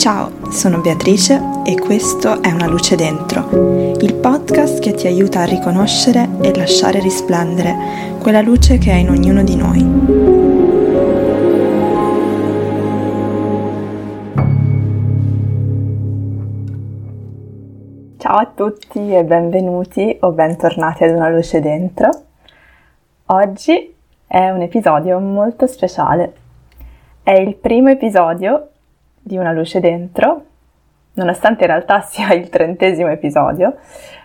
Ciao, sono Beatrice e questo è Una luce dentro, il podcast che ti aiuta a riconoscere e lasciare risplendere quella luce che è in ognuno di noi. Ciao a tutti e benvenuti o bentornati ad Una luce dentro. Oggi è un episodio molto speciale. È il primo episodio di Una luce dentro, nonostante in realtà sia il trentesimo episodio,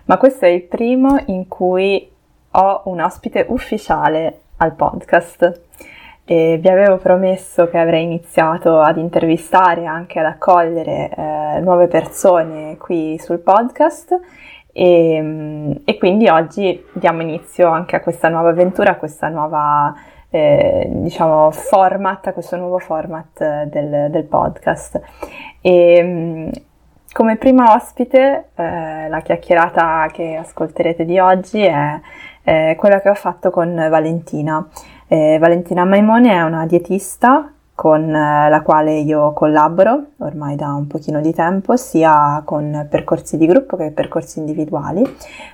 ma questo è il primo in cui ho un ospite ufficiale al podcast. E vi avevo promesso che avrei iniziato ad intervistare, anche ad accogliere eh, nuove persone qui sul podcast e, e, quindi oggi diamo inizio anche a questa nuova avventura, a questa nuova eh, diciamo, format, a questo nuovo format eh, del, del podcast. E, mm, come prima ospite, eh, la chiacchierata che ascolterete di oggi è, è quella che ho fatto con Valentina. Eh, Valentina Maimone è una dietista con eh, la quale io collaboro ormai da un pochino di tempo, sia con percorsi di gruppo che percorsi individuali,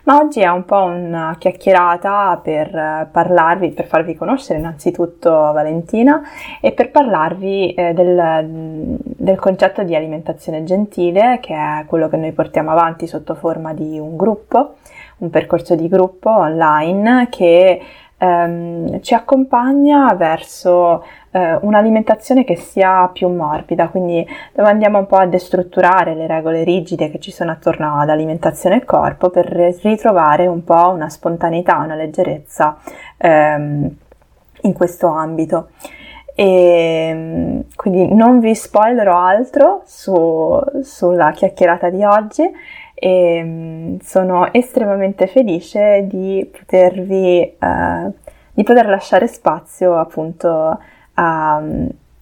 ma oggi è un po' una chiacchierata per eh, parlarvi, per farvi conoscere innanzitutto Valentina e per parlarvi eh, del, del concetto di alimentazione gentile, che è quello che noi portiamo avanti sotto forma di un gruppo, un percorso di gruppo online che ehm, ci accompagna verso eh, un'alimentazione che sia più morbida, quindi dove andiamo un po' a destrutturare le regole rigide che ci sono attorno ad alimentazione e corpo per ritrovare un po' una spontaneità, una leggerezza ehm, in questo ambito. E quindi non vi spoilerò altro su, sulla chiacchierata di oggi e sono estremamente felice di potervi eh, di poter lasciare spazio appunto a,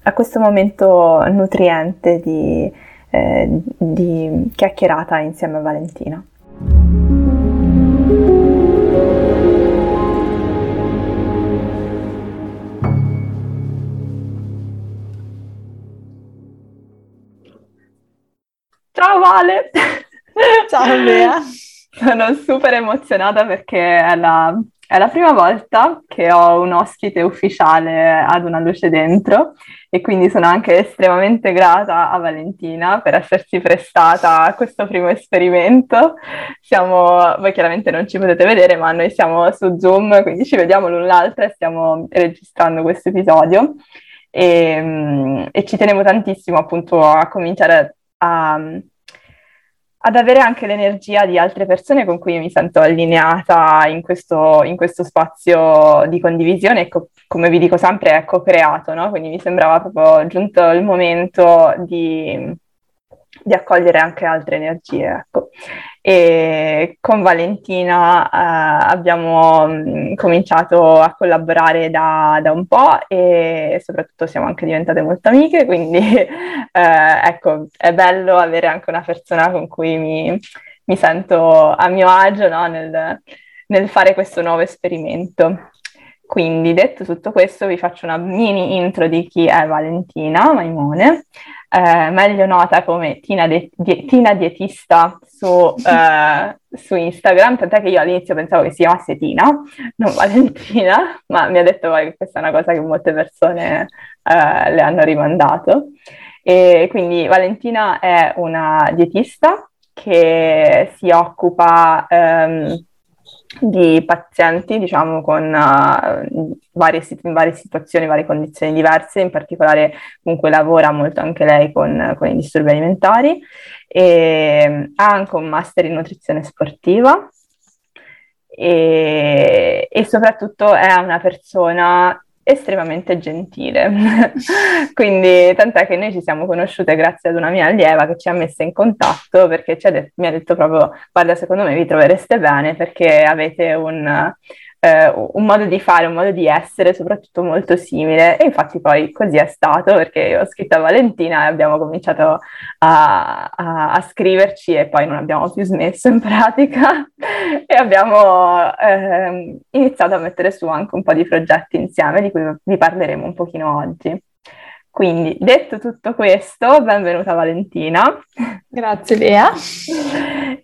a questo momento nutriente di, eh, di chiacchierata insieme a Valentina. Ciao Vale! Ciao Bea! Sono super emozionata perché è la è la prima volta che ho un ospite ufficiale ad una luce dentro e quindi sono anche estremamente grata a Valentina per essersi prestata a questo primo esperimento. Siamo, voi chiaramente non ci potete vedere, ma noi siamo su Zoom, quindi ci vediamo l'un l'altra e stiamo registrando questo episodio. E, e ci tenevo tantissimo appunto a cominciare a ad avere anche l'energia di altre persone con cui mi sento allineata in questo, in questo spazio di condivisione e co- come vi dico sempre è co-creato, no? quindi mi sembrava proprio giunto il momento di, di accogliere anche altre energie. Ecco e con Valentina eh, abbiamo mm, cominciato a collaborare da, da, un po' e soprattutto siamo anche diventate molto amiche, quindi eh, ecco, è bello avere anche una persona con cui mi, mi sento a mio agio no? nel, nel fare questo nuovo esperimento. Quindi, detto tutto questo, vi faccio una mini intro di chi è Valentina Maimone, eh, meglio nota come Tina, de- die- Tina Dietista su, eh, su, Instagram, tant'è che io all'inizio pensavo che si chiamasse Tina, non Valentina, ma mi ha detto poi che questa è una cosa che molte persone eh, le hanno rimandato. E quindi Valentina è una dietista che si occupa... Ehm, di pazienti, diciamo, con uh, varie, varie situazioni, varie condizioni diverse, in particolare comunque lavora molto anche lei con, con i disturbi alimentari e ha anche un master in nutrizione sportiva e, e soprattutto è una persona estremamente gentile. Quindi tant'è che noi ci siamo conosciute grazie ad una mia allieva che ci ha messa in contatto perché de- mi ha detto proprio guarda secondo me vi trovereste bene perché avete un, eh, un modo di fare, un modo di essere soprattutto molto simile e infatti poi così è stato perché ho scritto a Valentina e abbiamo cominciato a, a, a scriverci e poi non abbiamo più smesso in pratica e abbiamo eh, iniziato a mettere su anche un po' di progetti insieme di cui vi parleremo un pochino oggi. Quindi, detto tutto questo, benvenuta Valentina. Grazie Lea.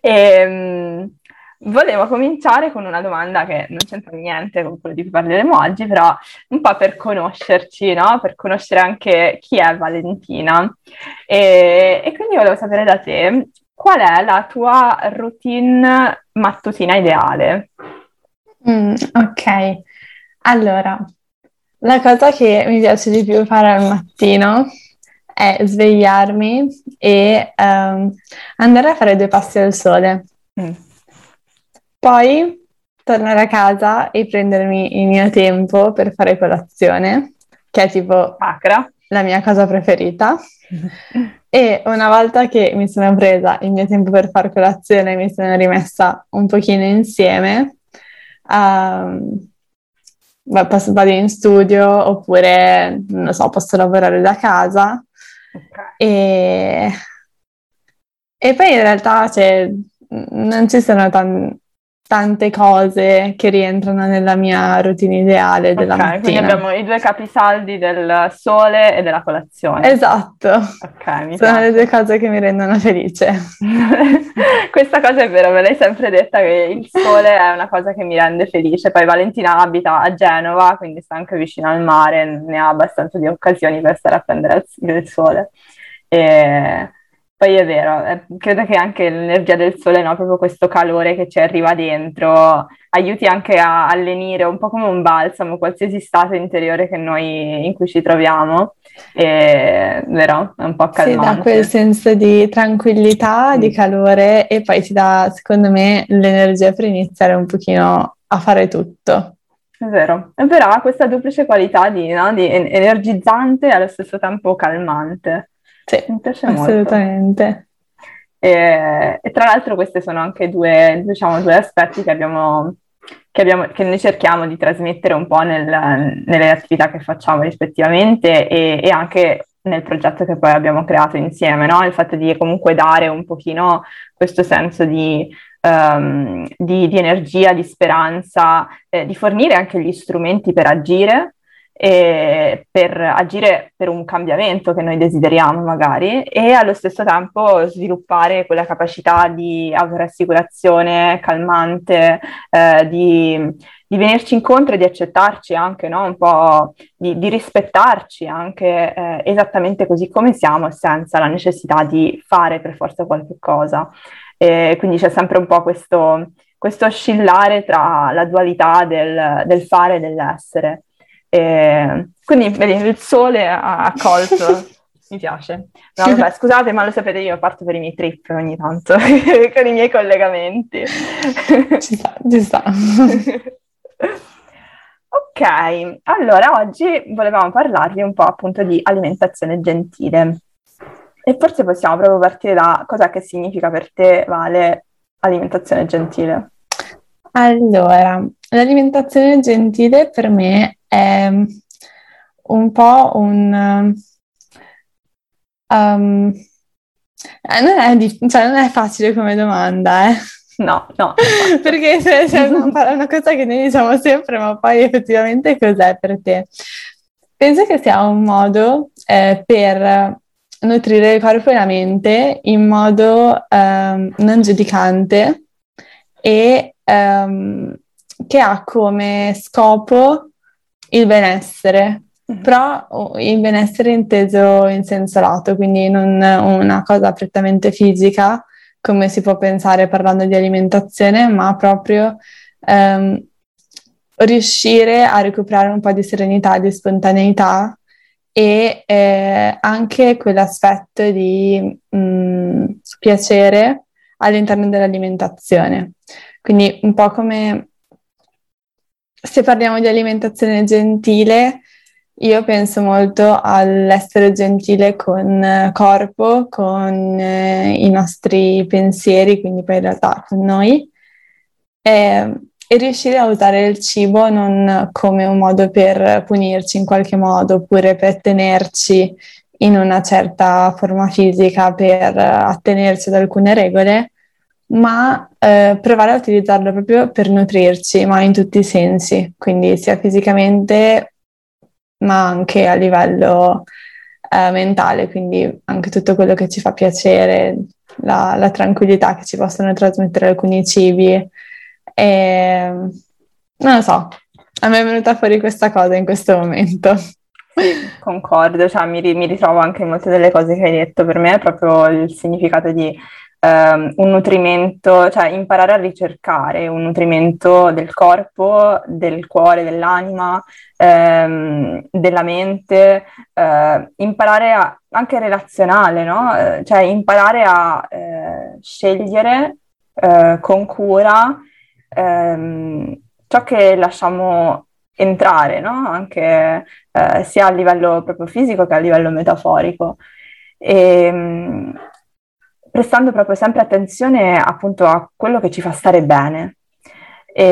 e, ehm, volevo cominciare con una domanda che non c'entra niente con quello di cui parleremo oggi, però un po' per conoscerci, no? Per conoscere anche chi è Valentina. E, e quindi volevo sapere da te qual è la tua routine mattutina ideale? Mm, ok, allora, la cosa che mi piace di più fare al mattino è svegliarmi e um, andare a fare due passi al sole. Mm. Poi tornare a casa e prendermi il mio tempo per fare colazione, che è tipo Sacra. la mia cosa preferita. e una volta che mi sono presa il mio tempo per fare colazione e mi sono rimessa un pochino insieme, um, vado in studio oppure, non so, posso lavorare da casa. Okay. E, e poi in realtà cioè, non ci sono tanti tante cose che rientrano nella mia routine ideale della okay, mattina. Quindi abbiamo i due capisaldi del sole e della colazione. Esatto. Ok, mi Sono piace. le due cose che mi rendono felice. Questa cosa è vera, me l'hai sempre detta che il sole è una cosa che mi rende felice. Poi Valentina abita a Genova, quindi sta anche vicino al mare, ne ha abbastanza di occasioni per stare a prendere il sole. E poi è vero, eh, credo che anche l'energia del sole, no? proprio questo calore che ci arriva dentro, aiuti anche a allenire un po' come un balsamo qualsiasi stato interiore noi, in cui ci troviamo. E, vero? È un po' calmante. Sì, dà quel senso di tranquillità, di calore e poi ti dà, secondo me, l'energia per iniziare un pochino a fare tutto. È vero, è vero, ha questa duplice qualità di, no? di energizzante e allo stesso tempo calmante. Sì, mi piace assolutamente. E, e, tra l'altro questi sono anche due, diciamo, due aspetti che abbiamo, che, abbiamo, che noi cerchiamo di trasmettere un po' nel, nelle attività che facciamo rispettivamente e, e, anche nel progetto che poi abbiamo creato insieme, no? il fatto di comunque dare un pochino questo senso di, um, di, di energia, di speranza, eh, di fornire anche gli strumenti per agire per agire per un cambiamento che noi desideriamo magari e allo stesso tempo sviluppare quella capacità di autorassicurazione calmante, eh, di, di, venirci incontro e di accettarci anche, no? un po' di, di rispettarci anche eh, esattamente così come siamo senza la necessità di fare per forza qualche cosa. E quindi c'è sempre un po' questo, questo oscillare tra la dualità del, del fare e dell'essere. E quindi vedi, il sole ha accolto. Mi piace. No, vabbè, scusate, ma lo sapete, io parto per i miei trip ogni tanto con i miei collegamenti. Ci sta, ci sta. ok, allora oggi volevamo parlarvi un po' appunto di alimentazione gentile. E forse possiamo proprio partire da cosa che significa per te, Vale, alimentazione gentile. Allora, l'alimentazione gentile per me è un po' un... Um, non, è di, cioè, non è facile come domanda, eh. No, no. Perché è una, una cosa che noi diciamo sempre, ma poi effettivamente cos'è per te? Penso che sia un modo eh, per nutrire il corpo e la mente in modo um, non giudicante e um, che ha come scopo il benessere, mm-hmm. però il benessere inteso in senso lato, quindi non una cosa prettamente fisica, come si può pensare parlando di alimentazione, ma proprio um, riuscire a recuperare un po' di serenità, di spontaneità e eh, anche quell'aspetto di mh, mm, piacere all'interno dell'alimentazione. Quindi un po' come se parliamo di alimentazione gentile, io penso molto all'essere gentile con corpo, con eh, i nostri pensieri, quindi poi in realtà con noi, e, e, riuscire a usare il cibo non come un modo per punirci in qualche modo, oppure per tenerci in una certa forma fisica, per attenerci ad alcune regole, ma eh, provare a utilizzarlo proprio per nutrirci, ma in tutti i sensi, quindi sia fisicamente ma anche a livello eh, mentale, quindi anche tutto quello che ci fa piacere, la, la tranquillità che ci possono trasmettere alcuni cibi. E, non lo so, a me è venuta fuori questa cosa in questo momento. Concordo, cioè, mi, mi, ritrovo anche in molte delle cose che hai detto. Per me è proprio il significato di um, un nutrimento, cioè imparare a ricercare un nutrimento del corpo, del cuore, dell'anima, um, della mente, uh, imparare a, anche relazionale, no? Uh, cioè imparare a uh, scegliere con cura um, ciò che lasciamo entrare, no? Anche sia a livello proprio fisico che a livello metaforico. E, prestando proprio sempre attenzione appunto a quello che ci fa stare bene. E,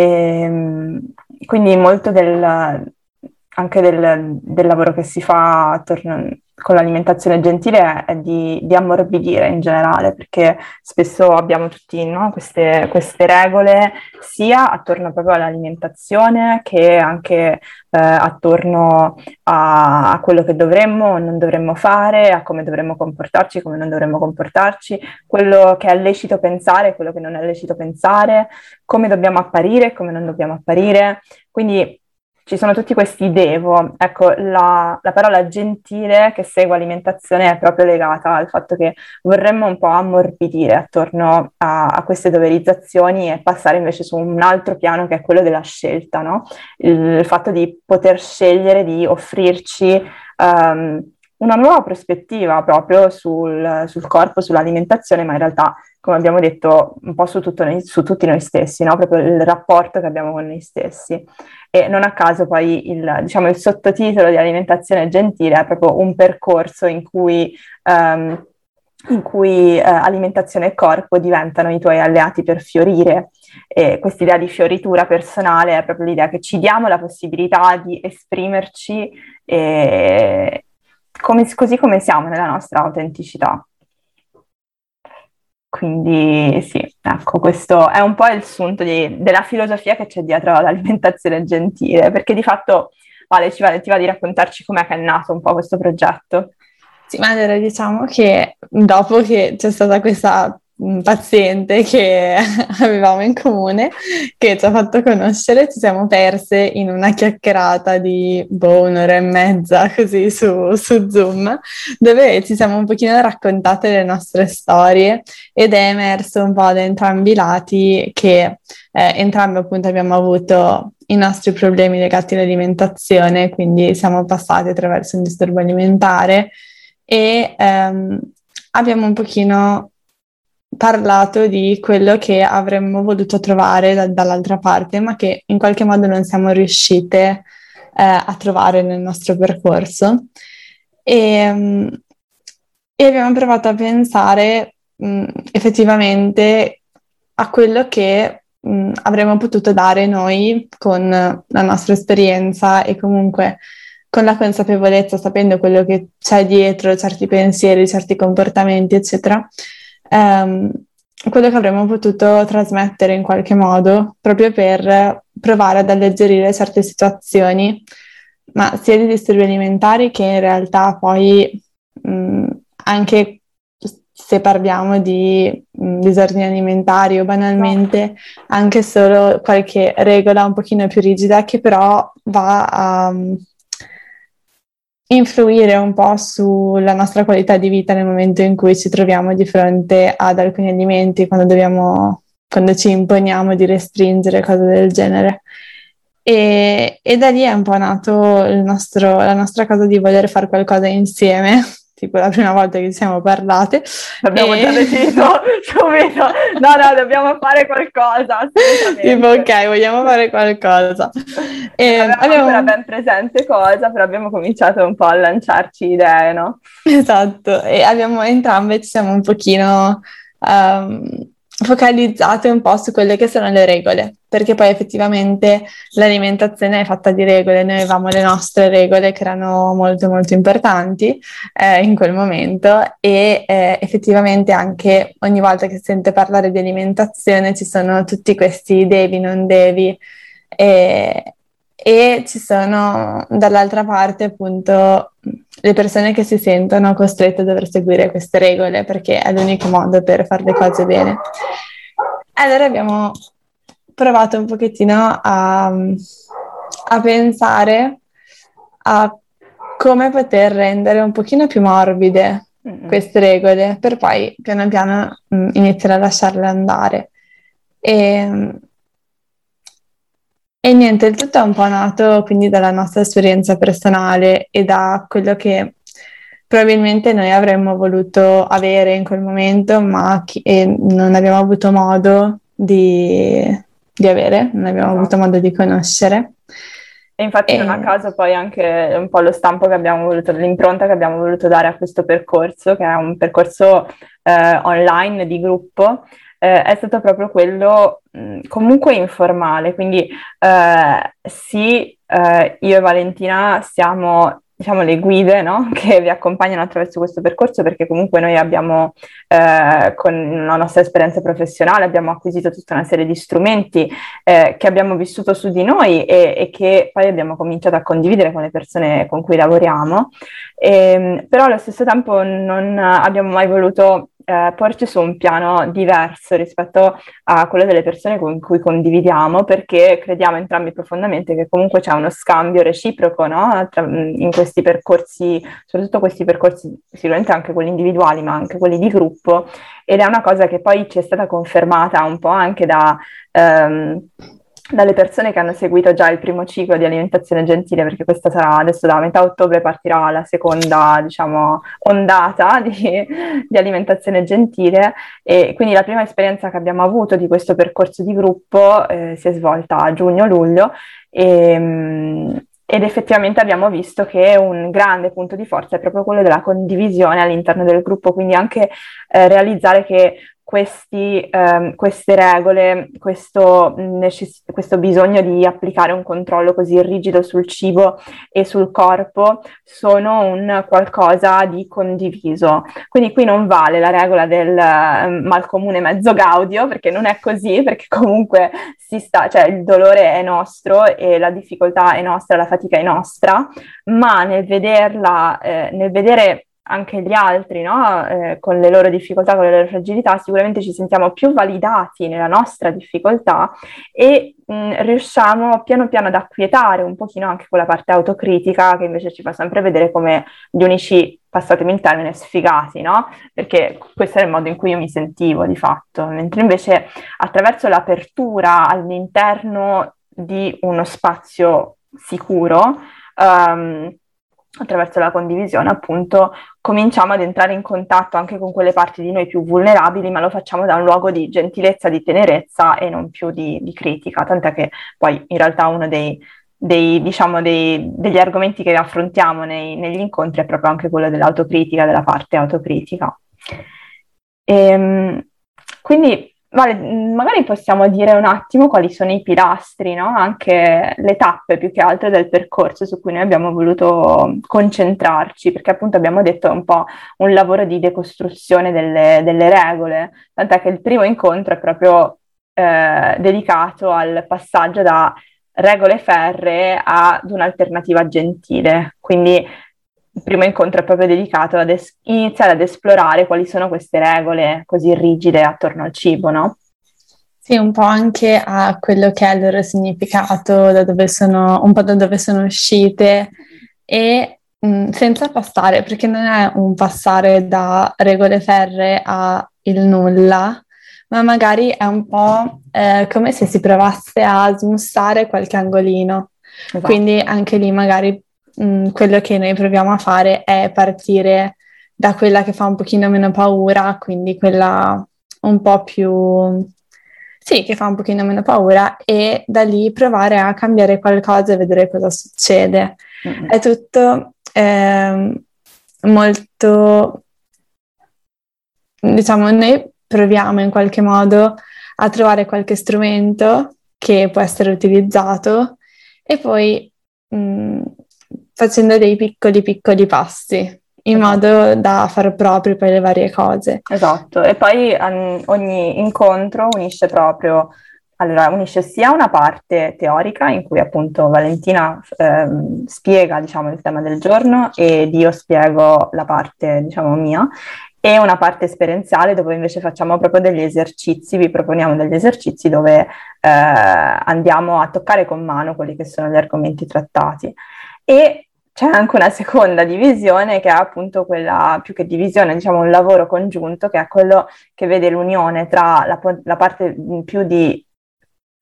ehm, quindi molto del, anche del, del, lavoro che si fa attorno, con l'alimentazione gentile è di, di, ammorbidire in generale, perché spesso abbiamo tutti no, queste, queste, regole sia attorno proprio all'alimentazione che anche eh, attorno a, a, quello che dovremmo o non dovremmo fare, a come dovremmo comportarci, come non dovremmo comportarci, quello che è lecito pensare, quello che non è lecito pensare, come dobbiamo apparire, come non dobbiamo apparire. Quindi ci sono tutti questi devo. Ecco, la, la, parola gentile che segue alimentazione è proprio legata al fatto che vorremmo un po' ammorbidire attorno a, a queste doverizzazioni e passare invece su un altro piano che è quello della scelta, no? il, il fatto di poter scegliere di offrirci um, una nuova prospettiva proprio sul, sul, corpo, sull'alimentazione, ma in realtà, come abbiamo detto, un po' su, noi, su tutti noi stessi, no? proprio il rapporto che abbiamo con noi stessi. E non a caso poi il, diciamo, il sottotitolo di alimentazione gentile è proprio un percorso in cui, um, in cui uh, alimentazione e corpo diventano i tuoi alleati per fiorire. E quest'idea di fioritura personale è proprio l'idea che ci diamo la possibilità di esprimerci e, come, così come siamo nella nostra autenticità. Quindi sì, ecco, questo è un po' il sunto di, della filosofia che c'è dietro l'alimentazione gentile, perché di fatto Vale, ci va, ti va di raccontarci com'è che è nato un po' questo progetto? Sì, ma allora diciamo che dopo che c'è stata questa un paziente che avevamo in comune che ci ha fatto conoscere, ci siamo perse in una chiacchierata di boh, un'ora e mezza così su, su Zoom, dove ci siamo un pochino raccontate le nostre storie ed è emerso un po' da entrambi i lati che eh, entrambi appunto abbiamo avuto i nostri problemi legati all'alimentazione, quindi siamo passati attraverso un disturbo alimentare e ehm, abbiamo un pochino parlato di quello che avremmo voluto trovare da, dall'altra parte, ma che in qualche modo non siamo riuscite eh, a trovare nel nostro percorso. E, mm, e abbiamo provato a pensare mh, mm, effettivamente a quello che mh, mm, avremmo potuto dare noi con la nostra esperienza e comunque con la consapevolezza, sapendo quello che c'è dietro, certi pensieri, certi comportamenti, eccetera, ehm, quello che avremmo potuto trasmettere in qualche modo proprio per provare ad alleggerire certe situazioni, ma sia di disturbi alimentari che in realtà poi mh, anche se parliamo di mh, disordini alimentari o banalmente anche solo qualche regola un pochino più rigida che però va a influire un po' sulla nostra qualità di vita nel momento in cui ci troviamo di fronte ad alcuni alimenti, quando, dobbiamo, quando ci imponiamo di restringere cose del genere. E, e da lì è un po' nato nostro, la nostra cosa di voler fare qualcosa insieme tipo la prima volta che ci siamo parlate. Abbiamo e... già deciso subito, no no, dobbiamo fare qualcosa. Tipo ok, vogliamo fare qualcosa. E abbiamo, abbiamo ancora ben presente cosa, però abbiamo cominciato un po' a lanciarci idee, no? Esatto, e abbiamo entrambe, ci siamo un pochino... Um, focalizzate un po' su quelle che sono le regole, perché poi effettivamente l'alimentazione è fatta di regole, noi avevamo le nostre regole che erano molto molto importanti eh, in quel momento e eh, effettivamente anche ogni volta che si sente parlare di alimentazione ci sono tutti questi devi, non devi e, e ci sono dall'altra parte appunto le persone che si sentono costrette a dover seguire queste regole perché è l'unico modo per fare le cose bene. Allora abbiamo provato un pochettino a, a pensare a come poter rendere un pochino più morbide mm-hmm. queste regole per poi piano piano mh, mm, iniziare a lasciarle andare. E, e niente, il tutto è un po' nato quindi dalla nostra esperienza personale e da quello che probabilmente noi avremmo voluto avere in quel momento, ma che non abbiamo avuto modo di, di avere, non abbiamo esatto. avuto modo di conoscere. E infatti e... non a caso poi anche un po' lo stampo che abbiamo voluto, l'impronta che abbiamo voluto dare a questo percorso, che è un percorso eh, online di gruppo, eh, è stato proprio quello mh, comunque informale, quindi eh, sì, eh, io e Valentina siamo diciamo, le guide no? che vi accompagnano attraverso questo percorso perché comunque noi abbiamo, eh, con la nostra esperienza professionale, abbiamo acquisito tutta una serie di strumenti eh, che abbiamo vissuto su di noi e, e, che poi abbiamo cominciato a condividere con le persone con cui lavoriamo, e, ehm, però allo stesso tempo non abbiamo mai voluto eh, porci su un piano diverso rispetto a quello delle persone con cui condividiamo, perché crediamo entrambi profondamente che comunque c'è uno scambio reciproco no? Tra, in questi percorsi, soprattutto questi percorsi, sicuramente anche quelli individuali, ma anche quelli di gruppo, ed è una cosa che poi ci è stata confermata un po' anche da... Um, dalle persone che hanno seguito già il primo ciclo di alimentazione gentile, perché questa sarà adesso da metà ottobre partirà la seconda, diciamo, ondata di, di alimentazione gentile. E quindi la prima esperienza che abbiamo avuto di questo percorso di gruppo eh, si è svolta a giugno-luglio e, mm, ed effettivamente abbiamo visto che un grande punto di forza è proprio quello della condivisione all'interno del gruppo, quindi anche eh, realizzare che questi, ehm, queste regole, questo, necess- questo, bisogno di applicare un controllo così rigido sul cibo e sul corpo sono un qualcosa di condiviso. Quindi qui non vale la regola del eh, malcomune mezzo gaudio, perché non è così, perché comunque sta, cioè il dolore è nostro e la difficoltà è nostra, la fatica è nostra, ma nel vederla, eh, nel vedere anche gli altri, no? eh, con le loro difficoltà, con le loro fragilità, sicuramente ci sentiamo più validati nella nostra difficoltà e mh, riusciamo piano piano ad acquietare un pochino anche quella parte autocritica che invece ci fa sempre vedere come gli unici, passatemi il termine, sfigati, no? Perché questo è il modo in cui io mi sentivo di fatto, mentre invece attraverso l'apertura all'interno di uno spazio sicuro, um, attraverso la condivisione, appunto, cominciamo ad entrare in contatto anche con quelle parti di noi più vulnerabili, ma lo facciamo da un luogo di gentilezza, di tenerezza e non più di, di critica, tant'è che poi in realtà uno dei, dei, diciamo, dei, degli argomenti che affrontiamo nei, negli incontri è proprio anche quello dell'autocritica, della parte autocritica. E, ehm, quindi Vale, magari possiamo dire un attimo quali sono i pilastri, no? anche le tappe più che altro del percorso su cui noi abbiamo voluto concentrarci, perché appunto abbiamo detto un po' un lavoro di decostruzione delle, delle regole, tant'è che il primo incontro è proprio eh, dedicato al passaggio da regole ferree ad un'alternativa gentile, quindi il primo incontro è proprio dedicato ad es- iniziare ad esplorare quali sono queste regole così rigide attorno al cibo, no? Sì, un po' anche a quello che è il loro significato, da dove sono, un po' da dove sono uscite e mh, mm, senza passare, perché non è un passare da regole ferre a il nulla, ma magari è un po' eh, come se si provasse a smussare qualche angolino. Esatto. Quindi anche lì magari mh, mm, quello che noi proviamo a fare è partire da quella che fa un pochino meno paura, quindi quella un po' più... Sì, che fa un pochino meno paura e da lì provare a cambiare qualcosa e vedere cosa succede. Mm-hmm. È tutto eh, molto... Diciamo, noi proviamo in qualche modo a trovare qualche strumento che può essere utilizzato e poi mh, mm, facendo dei piccoli piccoli passi in esatto. modo da far proprio poi le varie cose. Esatto, e poi um, ogni incontro unisce proprio allora, unisce sia una parte teorica in cui appunto Valentina ehm, spiega diciamo, il tema del giorno ed io spiego la parte diciamo, mia e una parte esperienziale dove invece facciamo proprio degli esercizi, vi proponiamo degli esercizi dove eh, andiamo a toccare con mano quelli che sono gli argomenti trattati. E c'è anche una seconda divisione che è appunto quella, più che divisione, diciamo un lavoro congiunto, che è quello che vede l'unione tra la, la parte più di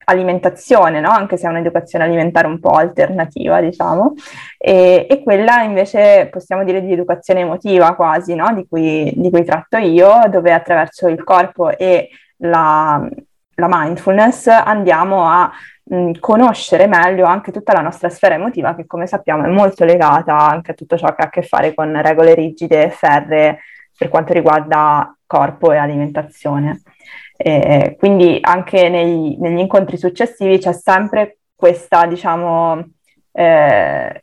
alimentazione, no? anche se è un'educazione alimentare un po' alternativa, diciamo, e, e quella invece possiamo dire di educazione emotiva quasi, no? di, cui, di, cui, tratto io, dove attraverso il corpo e la, la mindfulness andiamo a mh, conoscere meglio anche tutta la nostra sfera emotiva che come sappiamo è molto legata anche a tutto ciò che ha a che fare con regole rigide e ferre per quanto riguarda corpo e alimentazione. Eh, quindi anche nei, negli incontri successivi c'è sempre questa, diciamo, eh,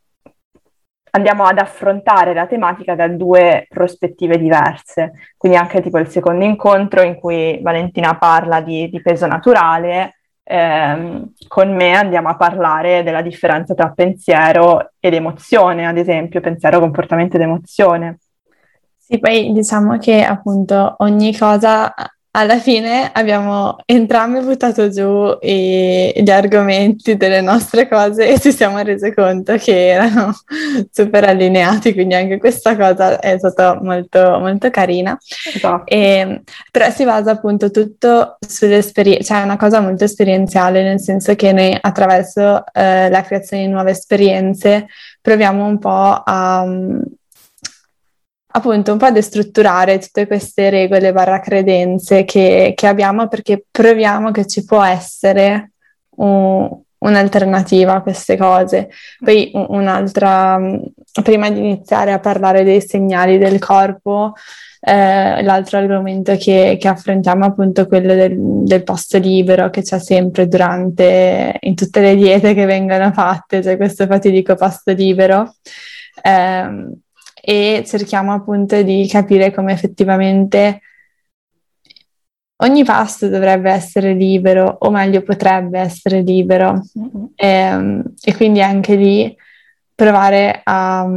andiamo ad affrontare la tematica da due prospettive diverse. Quindi anche tipo il secondo incontro in cui Valentina parla di, di peso naturale, ehm, con me andiamo a parlare della differenza tra pensiero ed emozione, ad esempio, pensiero, comportamento ed emozione. Sì, poi diciamo che appunto ogni cosa alla fine abbiamo entrambi buttato giù i, gli argomenti delle nostre cose e ci siamo resi conto che erano super allineati, quindi anche questa cosa è stata molto, molto carina. Esatto. E, però si basa appunto tutto sull'esperienza, cioè è una cosa molto esperienziale, nel senso che noi attraverso eh, la creazione di nuove esperienze proviamo un po' a appunto un po' a destrutturare tutte queste regole barra credenze che, che abbiamo perché proviamo che ci può essere un, un'alternativa a queste cose. Poi un'altra, prima di iniziare a parlare dei segnali del corpo, eh, l'altro argomento che, che, affrontiamo è appunto quello del, del, posto libero che c'è sempre durante, in tutte le diete che vengono fatte, c'è questo fatidico posto libero. Eh, e cerchiamo appunto di capire come effettivamente ogni pasto dovrebbe essere libero, o meglio potrebbe essere libero. Mm-hmm. E, ehm, e, quindi anche lì provare a...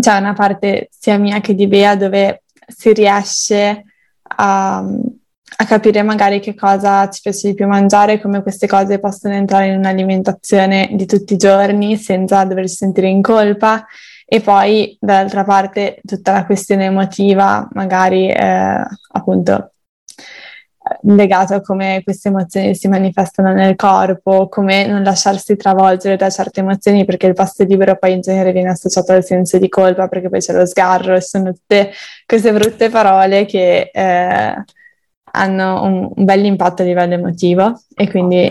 C'è una parte sia mia che di Bea dove si riesce a, a capire magari che cosa ci piace di più mangiare, come queste cose possono entrare in un'alimentazione di tutti i giorni senza doversi sentire in colpa e poi dall'altra parte tutta la questione emotiva, magari eh, appunto legato a come queste emozioni si manifestano nel corpo, come non lasciarsi travolgere da certe emozioni, perché il pasto libero poi in genere viene associato al senso di colpa, perché poi c'è lo sgarro e sono tutte queste brutte parole che eh, hanno un, un bel impatto a livello emotivo e quindi...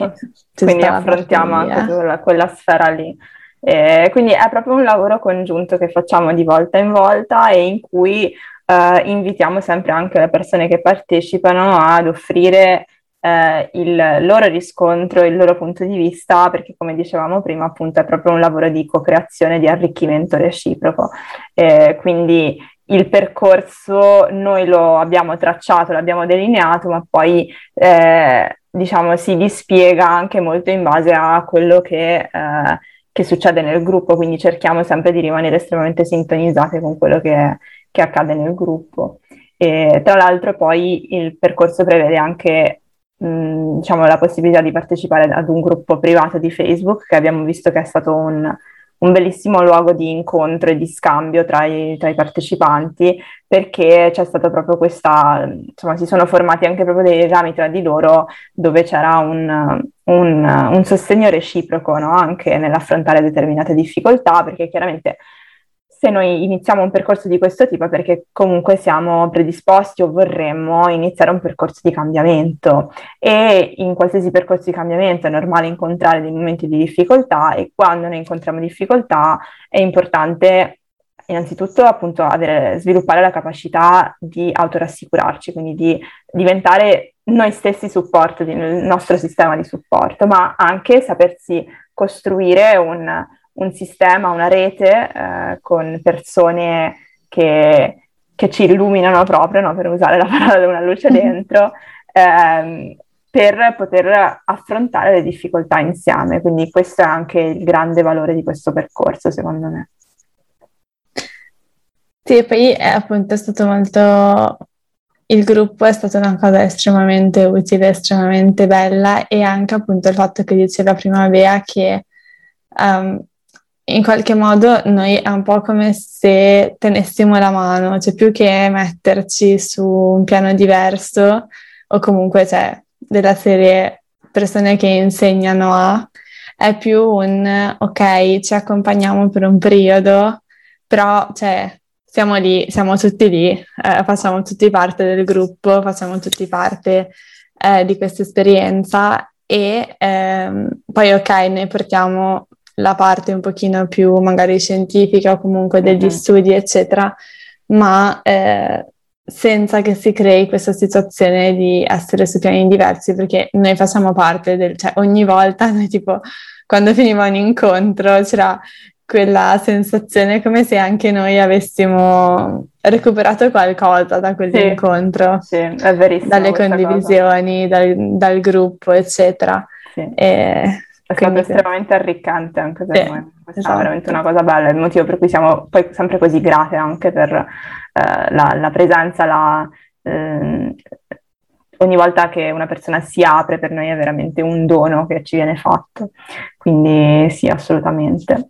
Quindi affrontiamo anche quella, quella sfera lì. Eh, quindi è proprio un lavoro congiunto che facciamo di volta in volta e in cui eh, invitiamo sempre anche le persone che partecipano ad offrire eh, il loro riscontro, il loro punto di vista, perché come dicevamo prima appunto è proprio un lavoro di co-creazione, di arricchimento reciproco. Eh, quindi il percorso noi lo abbiamo tracciato, l'abbiamo delineato, ma poi eh, diciamo si dispiega anche molto in base a quello che eh, che succede nel gruppo, quindi cerchiamo sempre di rimanere estremamente sintonizzate con quello che, che accade nel gruppo. E, tra l'altro poi il percorso prevede anche mh, diciamo, la possibilità di partecipare ad un gruppo privato di Facebook che abbiamo visto che è stato un, un bellissimo luogo di incontro e di scambio tra i, tra i, partecipanti perché c'è stata proprio questa, insomma si sono formati anche proprio dei legami tra di loro dove c'era un, un, un sostegno reciproco no? anche nell'affrontare determinate difficoltà perché chiaramente se noi iniziamo un percorso di questo tipo perché comunque siamo predisposti o vorremmo iniziare un percorso di cambiamento. E in qualsiasi percorso di cambiamento è normale incontrare dei momenti di difficoltà e quando noi incontriamo difficoltà è importante innanzitutto appunto avere, sviluppare la capacità di autorassicurarci, quindi di diventare noi stessi supporto del nostro sistema di supporto, ma anche sapersi costruire un un sistema, una rete eh, con persone che, che, ci illuminano proprio, no? per usare la parola di una luce dentro, ehm, per poter affrontare le difficoltà insieme. Quindi questo è anche il grande valore di questo percorso, secondo me. Sì, poi è appunto è stato molto... Il gruppo è stata una cosa estremamente utile, estremamente bella e anche appunto il fatto che diceva prima Bea che um, in qualche modo noi è un po' come se tenessimo la mano, cioè più che metterci su un piano diverso o comunque cioè, della serie persone che insegnano a, è più un ok, ci accompagniamo per un periodo, però cioè, siamo lì, siamo tutti lì, eh, facciamo tutti parte del gruppo, facciamo tutti parte eh, di questa esperienza e ehm, poi ok, noi portiamo la parte un pochino più magari scientifica o comunque degli mm-hmm. studi, eccetera, ma eh, senza che si crei questa situazione di essere su piani diversi, perché noi facciamo parte del, cioè ogni volta noi tipo quando finiva un incontro c'era quella sensazione come se anche noi avessimo recuperato qualcosa da quell'incontro, sì, sì, è verissimo. Dalle condivisioni, dal, dal, gruppo, eccetera. Sì. E è stato estremamente arricchente anche per sì, noi. Questa esatto. è veramente una cosa bella, il motivo per cui siamo poi sempre così grate anche per eh, la, la, presenza, la, eh, ogni volta che una persona si apre per noi è veramente un dono che ci viene fatto. Quindi sì, assolutamente.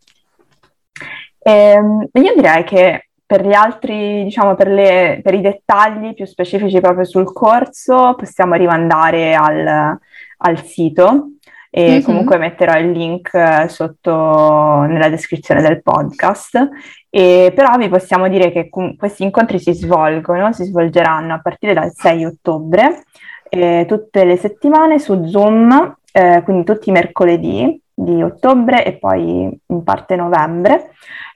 E, ehm, io direi che per gli altri, diciamo, per, le, per, i dettagli più specifici proprio sul corso, possiamo rimandare al, al sito e mm-hmm. comunque metterò il link eh, sotto nella descrizione del podcast. E, però vi possiamo dire che com- questi incontri si svolgono, si svolgeranno a partire dal 6 ottobre, eh, tutte le settimane su Zoom, eh, quindi tutti i mercoledì di ottobre e poi in parte novembre,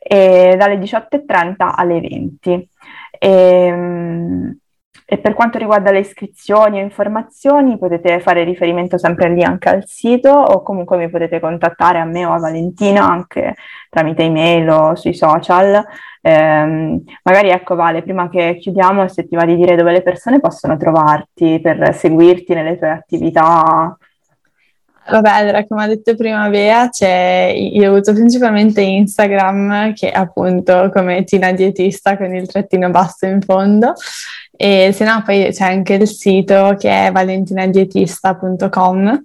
dalle 18.30 alle 20. E, ehm, e per quanto riguarda le iscrizioni o informazioni potete fare riferimento sempre lì anche al sito o comunque mi potete contattare a me o a Valentina anche tramite email o sui social. Eh, magari ecco Vale, prima che chiudiamo, se ti va di dire dove le persone possono trovarti per seguirti nelle tue attività Vabbè, allora, come ha detto prima Bea, c'è, io uso principalmente Instagram, che è appunto come Tina Dietista con il trattino basso in fondo, e se no poi c'è anche il sito che è valentinadietista.com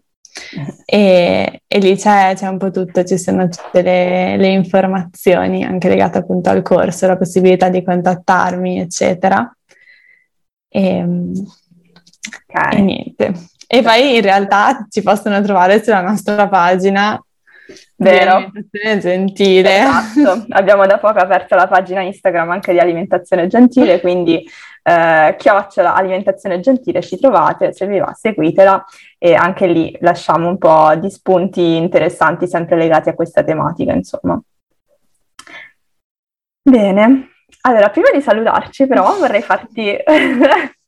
e, e, lì c'è, c'è, un po' tutto, ci sono tutte le, le, informazioni anche legate appunto al corso, la possibilità di contattarmi, eccetera. E, okay. e niente. E poi in realtà ci possono trovare sulla nostra pagina Vero. Alimentazione gentile. Esatto, abbiamo da poco aperto la pagina Instagram anche di alimentazione gentile, quindi eh, chiocciola alimentazione gentile ci trovate, se vi va seguitela e anche lì lasciamo un po' di spunti interessanti sempre legati a questa tematica, insomma. Bene, allora prima di salutarci però vorrei farti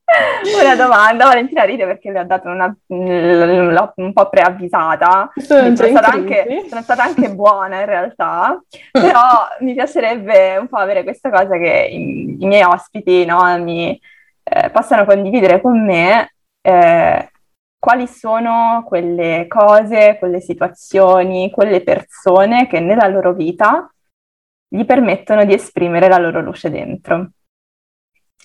una domanda, Valentina ride perché le ho dato una, l'ho un po' preavvisata, sono, stata anche, sono, stata anche, buona in realtà, però mi piacerebbe un po' avere questa cosa che i, i miei ospiti no, mi eh, possano condividere con me eh, quali sono quelle cose, quelle situazioni, quelle persone che nella loro vita gli permettono di esprimere la loro luce dentro.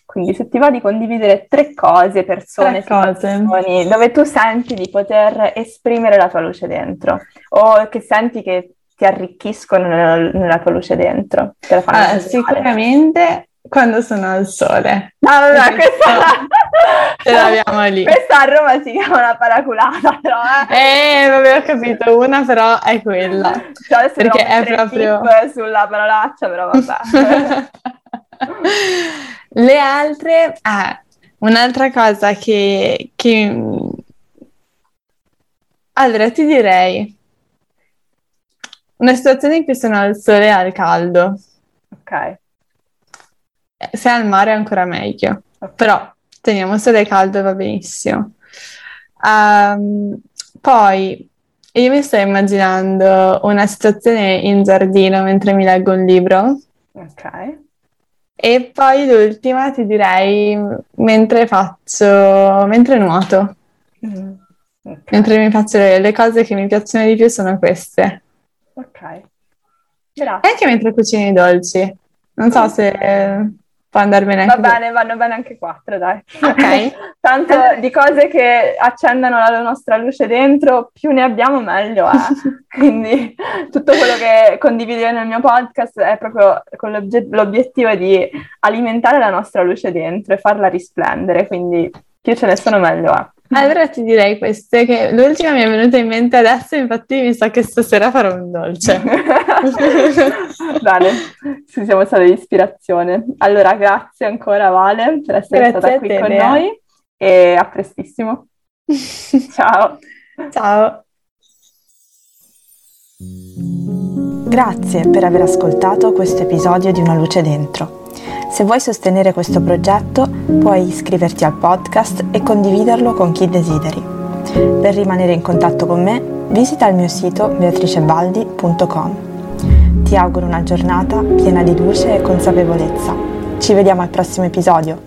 Quindi se ti va di condividere tre cose, persone, tre cose. dove tu senti di poter esprimere la tua luce dentro o che senti che ti arricchiscono nella, nella tua luce dentro. Allora, sicuramente quando sono al sole. No, no, no, questa... Ce l'abbiamo lì. Questa a Roma si chiama una paraculata, però. Eh, eh vabbè, ho capito, una però è quella. Cioè, Perché è proprio... sulla parolaccia, però vabbè. Le altre, ah, un'altra cosa che, che... Allora, ti direi una situazione in cui sono al sole e al caldo. Ok. Se al mare è ancora meglio, okay. però teniamo sole e caldo va benissimo. Um, poi io mi sto immaginando una situazione in giardino mentre mi leggo un libro. Ok. E poi l'ultima ti direi mentre faccio, mentre nuoto. Mm. Okay. Mentre mi piacciono le cose che mi piacciono di più sono queste. Ok. Grazie. Anche mentre cucini i dolci. Non so se può andare bene anche Va bene, vanno bene anche quattro, dai. Ok. Tanto di cose che accendano la nostra luce dentro, più ne abbiamo meglio è. Quindi tutto quello che condivido nel mio podcast è proprio con l'obiettivo di alimentare la nostra luce dentro e farla risplendere, quindi più ce ne sono meglio è. Allora ti direi queste, che l'ultima mi è venuta in mente adesso, infatti mi sa che stasera farò un dolce. Bene, ci siamo state di ispirazione. Allora, grazie ancora Vale per essere grazie stata qui te, con Lea. noi e a prestissimo. Ciao. Ciao. Grazie per aver ascoltato questo episodio di Una luce dentro. Se vuoi sostenere questo progetto, puoi iscriverti al podcast e condividerlo con chi desideri. Per rimanere in contatto con me, visita il mio sito beatricebaldi.com. Ti auguro una giornata piena di luce e consapevolezza. Ci vediamo al prossimo episodio.